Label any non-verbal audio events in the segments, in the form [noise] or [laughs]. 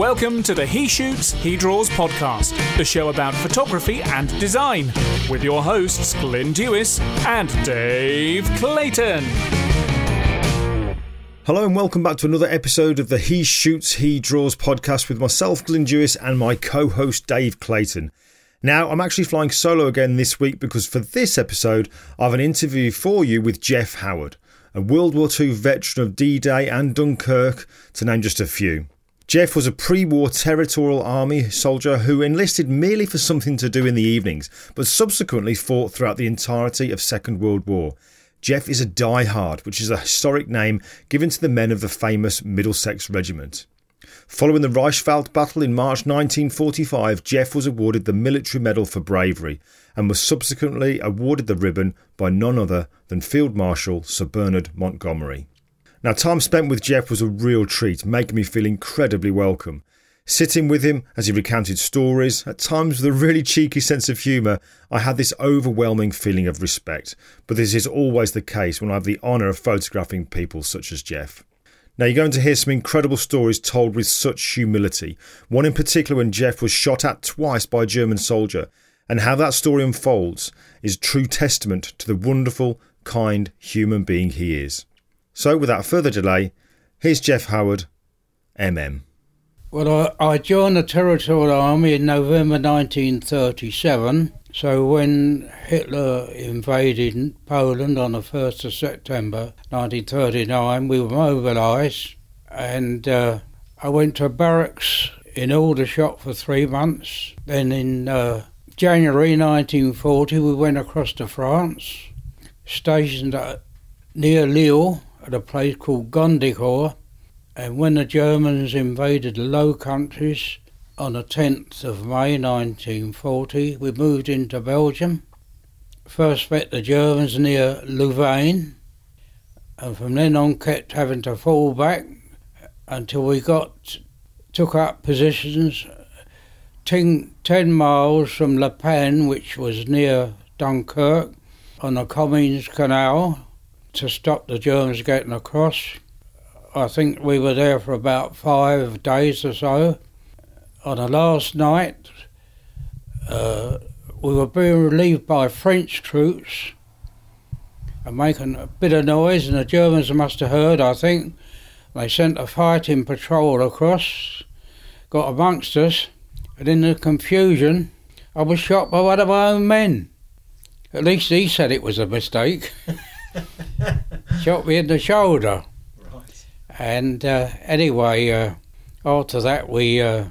Welcome to the He Shoots, He Draws podcast, the show about photography and design, with your hosts Glyn Dewis and Dave Clayton. Hello and welcome back to another episode of the He Shoots, He Draws podcast with myself, Glyn Dewis, and my co host, Dave Clayton. Now, I'm actually flying solo again this week because for this episode, I have an interview for you with Jeff Howard, a World War II veteran of D Day and Dunkirk, to name just a few. Jeff was a pre war Territorial Army soldier who enlisted merely for something to do in the evenings, but subsequently fought throughout the entirety of Second World War. Jeff is a die-hard, which is a historic name given to the men of the famous Middlesex Regiment. Following the Reichswald battle in March 1945, Jeff was awarded the Military Medal for Bravery and was subsequently awarded the ribbon by none other than Field Marshal Sir Bernard Montgomery. Now, time spent with Jeff was a real treat, making me feel incredibly welcome. Sitting with him as he recounted stories, at times with a really cheeky sense of humour, I had this overwhelming feeling of respect. But this is always the case when I have the honour of photographing people such as Jeff. Now, you're going to hear some incredible stories told with such humility. One in particular, when Jeff was shot at twice by a German soldier, and how that story unfolds is true testament to the wonderful, kind human being he is. So, without further delay, here's Jeff Howard, MM. Well, I, I joined the Territorial Army in November 1937. So when Hitler invaded Poland on the 1st of September 1939, we were mobilised and uh, I went to barracks in Aldershot for three months. Then in uh, January 1940, we went across to France, stationed at, near Lille at a place called Gondecourt. And when the Germans invaded the Low Countries, on the 10th of May 1940, we moved into Belgium. First met the Germans near Louvain, and from then on kept having to fall back until we got took up positions ten, 10 miles from La Panne, which was near Dunkirk, on the Comines Canal to stop the Germans getting across. I think we were there for about five days or so on the last night, uh, we were being relieved by French troops and making a bit of noise, and the Germans must have heard, I think. They sent a fighting patrol across, got amongst us, and in the confusion, I was shot by one of my own men. At least he said it was a mistake. [laughs] [laughs] shot me in the shoulder. Right. And uh, anyway, uh, after that, we uh,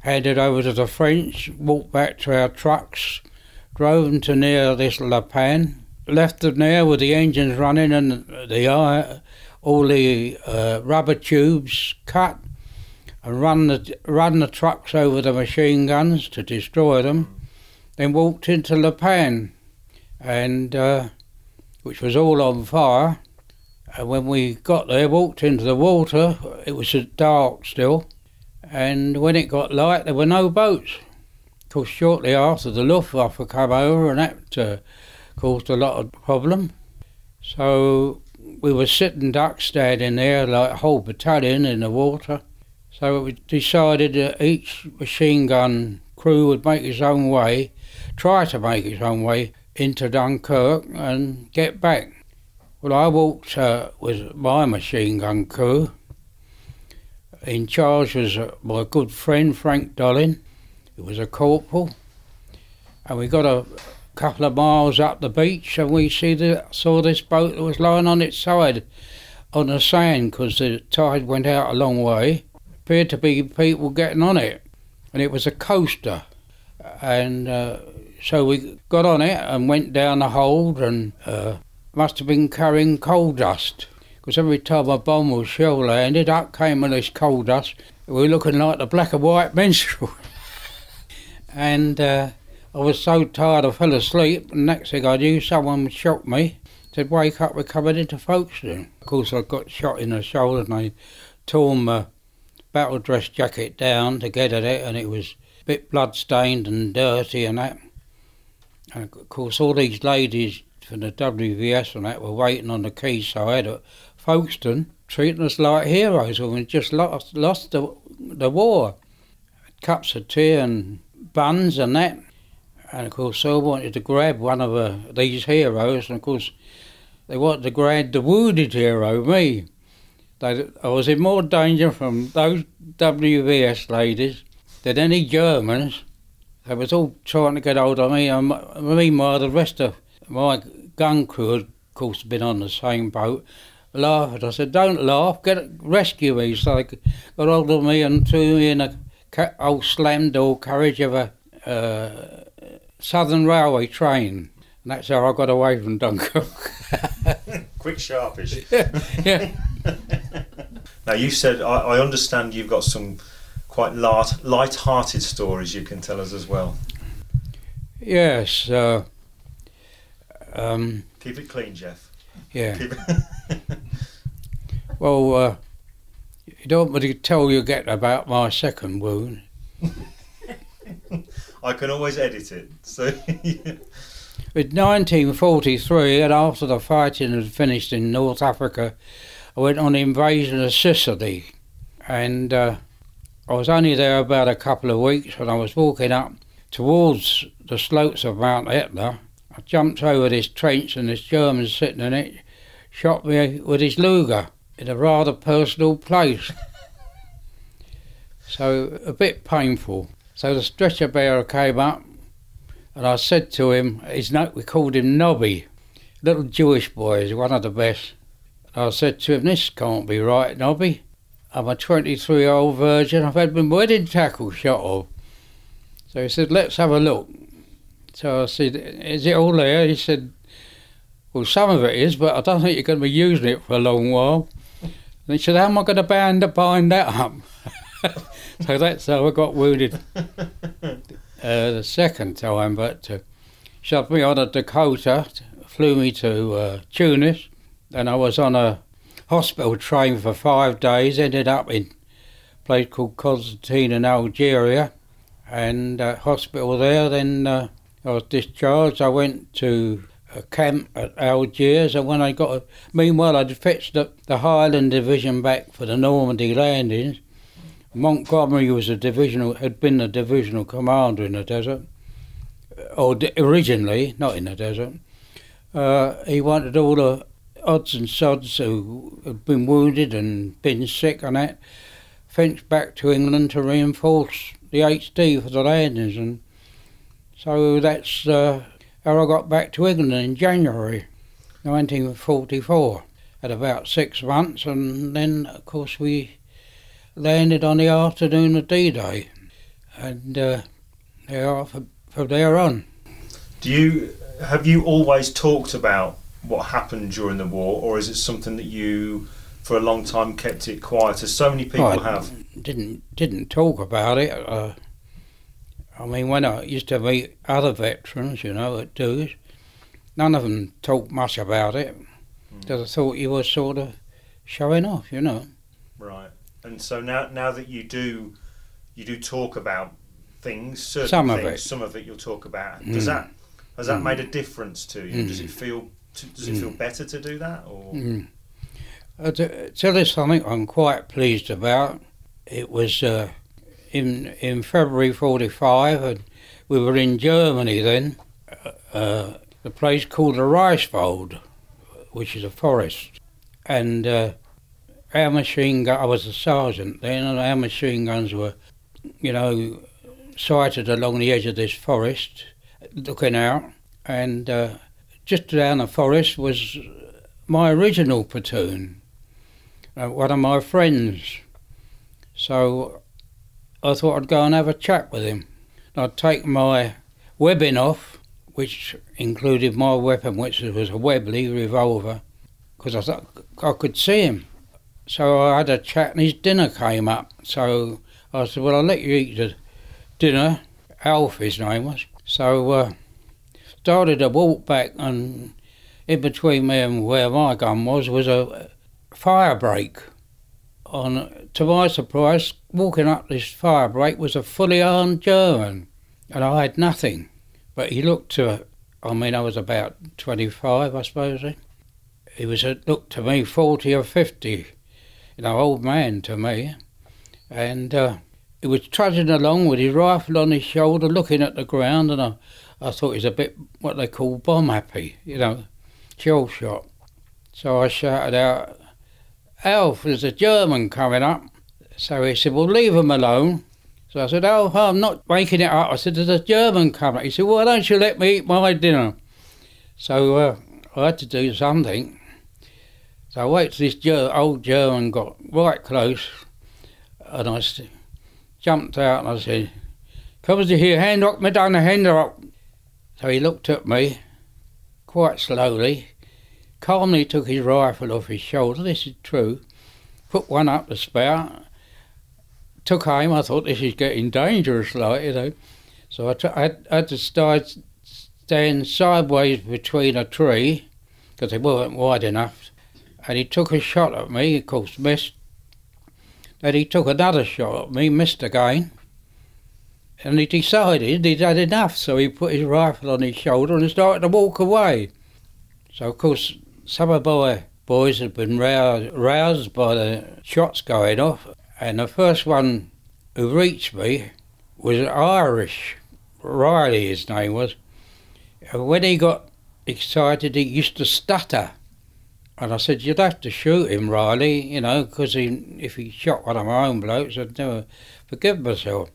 handed over to the French, walked back to our trucks, drove them to near this La Panne, left them there with the engines running and the uh, all the uh, rubber tubes cut, and run the run the trucks over the machine guns to destroy them. Then walked into La Panne, and uh, which was all on fire. And when we got there, walked into the water. It was dark still and when it got light, there were no boats. Of course, shortly after, the Luftwaffe came over, and that uh, caused a lot of problem. So we were sitting duck standing there, like a whole battalion in the water. So we decided that each machine gun crew would make his own way, try to make his own way into Dunkirk and get back. Well, I walked uh, with my machine gun crew in charge was uh, my good friend Frank Dollin, who was a corporal, and we got a couple of miles up the beach and we see the, saw this boat that was lying on its side on the sand because the tide went out a long way. Appeared to be people getting on it, and it was a coaster. And uh, so we got on it and went down the hold and uh, must have been carrying coal dust because every time a bomb or shell landed, up came all this coal dust. We were looking like the black and white [laughs] minstrel. and uh, I was so tired I fell asleep. And next thing I knew, someone shot me. Said, "Wake up! We're coming into Folkestone." Of course, I got shot in the shoulder and they tore my battle dress jacket down to get at it, and it was a bit blood stained and dirty and that. And of course, all these ladies from the WVS and that were waiting on the quayside at Folkestone treating us like heroes when we just lost, lost the the war. Cups of tea and buns and that. And of course, I wanted to grab one of uh, these heroes, and of course, they wanted to grab the wounded hero, me. They, I was in more danger from those WVS ladies than any Germans. They was all trying to get hold of me, and meanwhile, the rest of my gun crew had, of course, been on the same boat. Laughed. I said, "Don't laugh. Get rescue me." So they got hold of me and threw me in a old slam door carriage of a uh, Southern Railway train. And that's how I got away from Dunkirk. [laughs] Quick, sharpish. [laughs] yeah. [laughs] now, you said, I, I understand you've got some quite light, light-hearted stories you can tell us as well. Yes. Uh, um, Keep it clean, Jeff. Yeah. [laughs] well, uh, you don't want me to tell you again about my second wound. [laughs] I can always edit it. So. [laughs] With 1943, and after the fighting had finished in North Africa, I went on the invasion of Sicily, and uh, I was only there about a couple of weeks when I was walking up towards the slopes of Mount Etna. I jumped over this trench, and this German sitting in it shot me with his Luger in a rather personal place. [laughs] so a bit painful. So the stretcher bearer came up, and I said to him, his note, we called him Nobby, little Jewish boy, he's one of the best. And I said to him, this can't be right, Nobby. I'm a 23 year old virgin, I've had my wedding tackle shot off. So he said, let's have a look. So I said, is it all there? He said, well, some of it is, but I don't think you're going to be using it for a long while. And he said, how am I going to bind, bind that up? [laughs] so that's how I got wounded [laughs] uh, the second time. But uh, shoved me on a Dakota, flew me to uh, Tunis, and I was on a hospital train for five days. Ended up in a place called Constantine in Algeria, and uh, hospital there. Then uh, I was discharged. I went to a camp at Algiers, and when I got, a, meanwhile, I'd fetched the, the Highland Division back for the Normandy landings Montgomery was a divisional, had been a divisional commander in the desert, or originally, not in the desert. Uh, he wanted all the odds and sods who had been wounded and been sick and that fenced back to England to reinforce the HD for the landings, and so that's uh, how I got back to England in January 1944 at about six months, and then of course we landed on the afternoon of D-Day, and uh, they are from there on. Do you have you always talked about what happened during the war, or is it something that you, for a long time, kept it quiet, as so many people I have? Didn't didn't talk about it. Uh, I mean, when I used to meet other veterans, you know, at dues, none of them talked much about it because mm. I thought you were sort of showing off, you know. Right and so now now that you do you do talk about things, certain some things, of it, some of it you'll talk about. Does mm. that has that mm. made a difference to you? Does it feel does it feel mm. better to do that or? Mm. Uh, to tell you something I'm quite pleased about. It was uh, in in February '45, and we were in Germany then. Uh, uh, the place called the Reichswald, which is a forest, and uh, our machine gun, I was a sergeant then, and our machine guns were, you know, sighted along the edge of this forest, looking out, and uh, just down the forest was my original platoon, uh, one of my friends. So I thought I'd go and have a chat with him. I'd take my webbing off, which included my weapon, which was a Webley revolver, because I thought I could see him. So I had a chat, and his dinner came up. So I said, "Well, I'll let you eat the dinner." Alf, his name was. So uh, started to walk back, and in between me and where my gun was was a fire break. On to my surprise, walking up this fire break was a fully armed German, and I had nothing. But he looked to, I mean, I was about twenty-five, I suppose. He was looked to me forty or fifty you know, old man to me. and uh, he was trudging along with his rifle on his shoulder, looking at the ground, and I, I thought he was a bit what they call bomb happy, you know, shell shot. So I shouted out, Alf, there's a German coming up. So he said, Well, leave him alone. So I said, Oh, I'm not making it up. I said, There's a German coming. He said, Why don't you let me eat my dinner? So uh, I had to do something. So I waited till this Ger- old German got right close and I jumped out and I said, Comes to here, hand up, me down the hand up. So he looked at me quite slowly, calmly took his rifle off his shoulder, this is true, put one up the spout, took aim. I thought this is getting dangerous, like, you know. So I, t- I, had, I had to start, stand sideways between a tree because it wasn't wide enough. And he took a shot at me, of course, missed. Then he took another shot at me, missed again. And he decided he'd had enough, so he put his rifle on his shoulder and started to walk away. So, of course, some of my boys had been roused, roused by the shots going off, and the first one who reached me was Irish. Riley, his name was. And when he got excited, he used to stutter. And I said, You'd have to shoot him, Riley, you know, because if he shot one of my own blokes, I'd never forgive myself.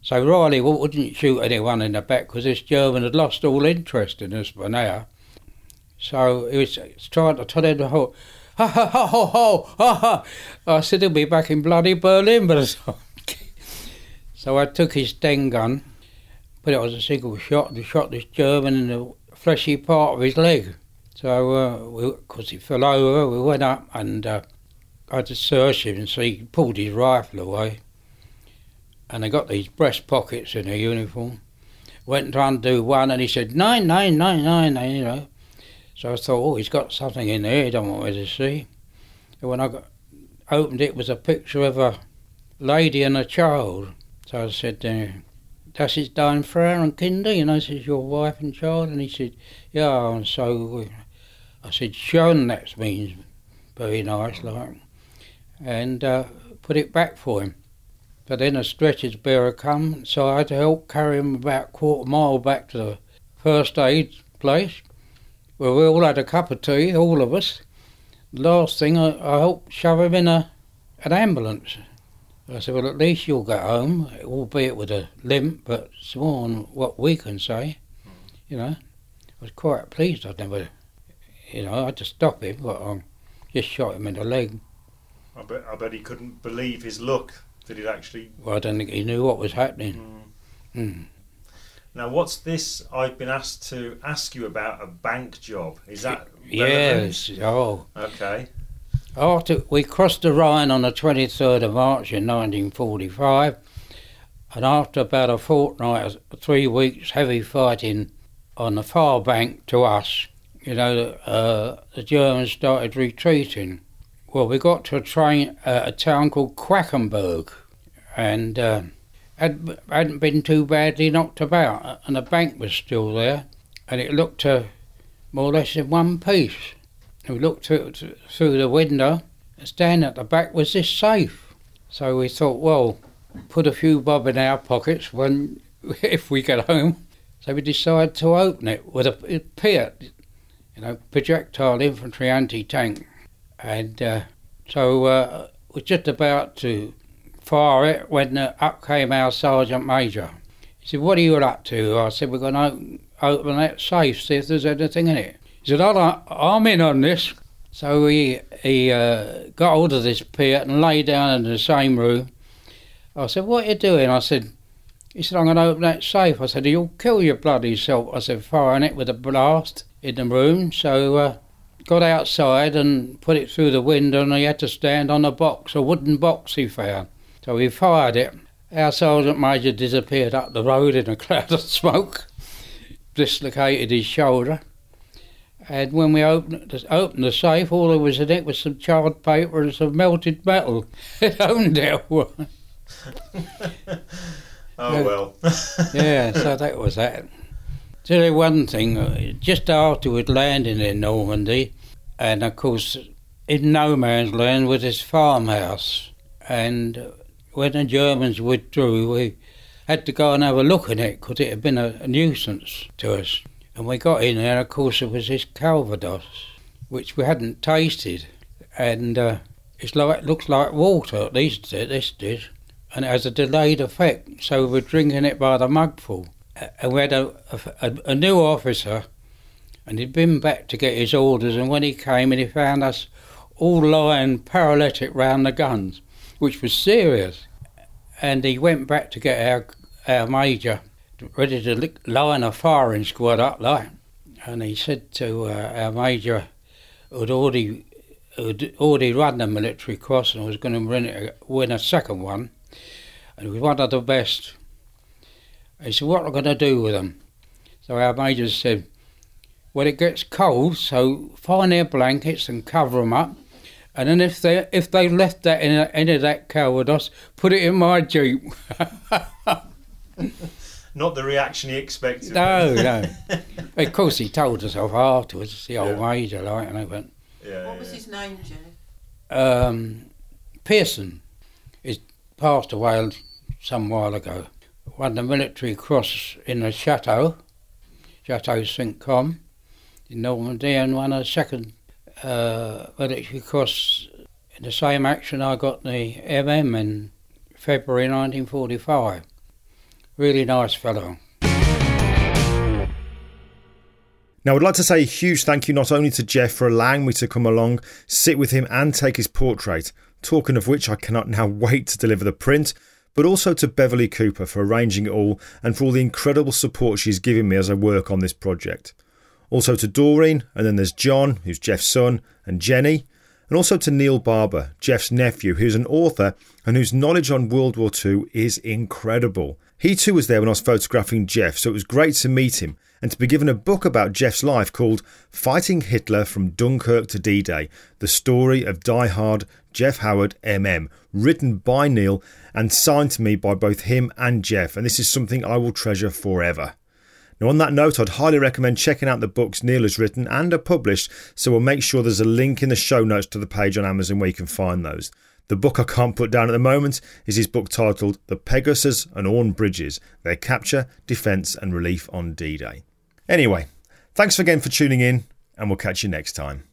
So Riley wouldn't shoot anyone in the back because this German had lost all interest in us by now. So he was trying to tell him the whole, ha ha ha ha ha ha. I said he'll be back in bloody Berlin by the time. so I took his Sten gun, but it was a single shot, and shot this German in the fleshy part of his leg. So, because uh, he fell over, we went up and uh, I had to search him, so he pulled his rifle away. And they got these breast pockets in their uniform. Went to undo one, and he said, nine, nine, nine, nine, nine, you know. So I thought, oh, he's got something in there he don't want me to see. And when I got, opened it, it was a picture of a lady and a child. So I said, uh, das ist dein Frau and Kinder, you know, this is your wife and child. And he said, yeah, and so I said, shown that means very nice, like, and uh, put it back for him. But then a stretcher bearer come, so I had to help carry him about a quarter mile back to the first aid place, where we all had a cup of tea, all of us. Last thing, I, I helped shove him in a an ambulance. I said, well, at least you'll get home, albeit with a limp, but it's more what we can say. You know, I was quite pleased I'd never you know, I had to stop him, but I just shot him in the leg. I bet, I bet he couldn't believe his luck that he'd actually. Well, I don't think he knew what was happening. Mm. Mm. Now, what's this? I've been asked to ask you about a bank job. Is that yes? Oh, okay. After we crossed the Rhine on the 23rd of March in 1945, and after about a fortnight, three weeks heavy fighting on the far bank to us, you know, uh, the Germans started retreating. Well, we got to a train, uh, a town called Quackenburg, and uh, had, hadn't been too badly knocked about, and the bank was still there, and it looked uh, more or less in one piece. We looked through, through the window, and standing at the back was this safe. So we thought, well, put a few bob in our pockets when [laughs] if we get home. So we decided to open it with a, a Piat you know, projectile infantry anti-tank. And uh, so uh, was just about to fire it when uh, up came our sergeant major. He said, "What are you up to?" I said, "We're going to open, that safe, see if there's anything in it." He said, "I'm in on this." So he he uh, got hold of this Piat and lay down in the same room. I said, "What are you doing?" I said. He said, I'm going to open that safe. I said, You'll kill your bloody self. I said, firing it with a blast in the room. So uh, got outside and put it through the window, and he had to stand on a box, a wooden box he found. So he fired it. Our sergeant major disappeared up the road in a [laughs] cloud of smoke, dislocated his shoulder. And when we opened, opened the safe, all there was in it was some charred paper and some melted metal. [laughs] It owned it. [laughs] oh well. yeah, so that was that. Tell you one thing, uh, just after we'd landed in Normandy, and of course in no man's land was this farmhouse, and when the Germans withdrew, we had to go and have a look at it because it had been a, a, nuisance to us. And we got in there, and of course, it was this Calvados, which we hadn't tasted. And uh, it's like, it looks like water, at least this did. And it has a delayed effect, so we were drinking it by the mugful. And we had a, a, a new officer, and he'd been back to get his orders, and when he came and he found us all lying paralytic round the guns, which was serious. And he went back to get our our major ready to line a firing squad up like. And he said to uh, our major, who'd already, who'd already run the military cross and was going to win, a, win a second one, and he was one of the best. He said, What are we going to do with them? So our major said, Well, it gets cold, so find their blankets and cover them up. And then if they if they left that in any of that Calvados, put it in my jeep. [laughs] Not the reaction he expected. No, no. of course, he told us off afterwards, the old yeah. major, like, and I went. Yeah, what was his name, Jenny? Um, Pearson. He passed away some while ago. Won the military cross in the chateau, Chateau St. Côme, in Normandy, and won a second uh, military cross in the same action I got the MM in February 1945. Really nice fellow. Now, I'd like to say a huge thank you not only to Jeff for allowing me to come along, sit with him, and take his portrait, talking of which I cannot now [laughs] wait to deliver the print, but also to Beverly Cooper for arranging it all and for all the incredible support she's given me as I work on this project. Also to Doreen, and then there's John, who's Jeff's son, and Jenny, and also to Neil Barber, Jeff's nephew, who's an author and whose knowledge on World War II is incredible. He too was there when I was photographing Jeff, so it was great to meet him and to be given a book about Jeff's life called Fighting Hitler from Dunkirk to D Day The Story of Die Hard Jeff Howard MM, written by Neil and signed to me by both him and Jeff, and this is something I will treasure forever. Now, on that note, I'd highly recommend checking out the books Neil has written and are published, so we'll make sure there's a link in the show notes to the page on Amazon where you can find those. The book I can't put down at the moment is his book titled The Pegasus and Orne Bridges Their Capture, Defence and Relief on D Day. Anyway, thanks again for tuning in, and we'll catch you next time.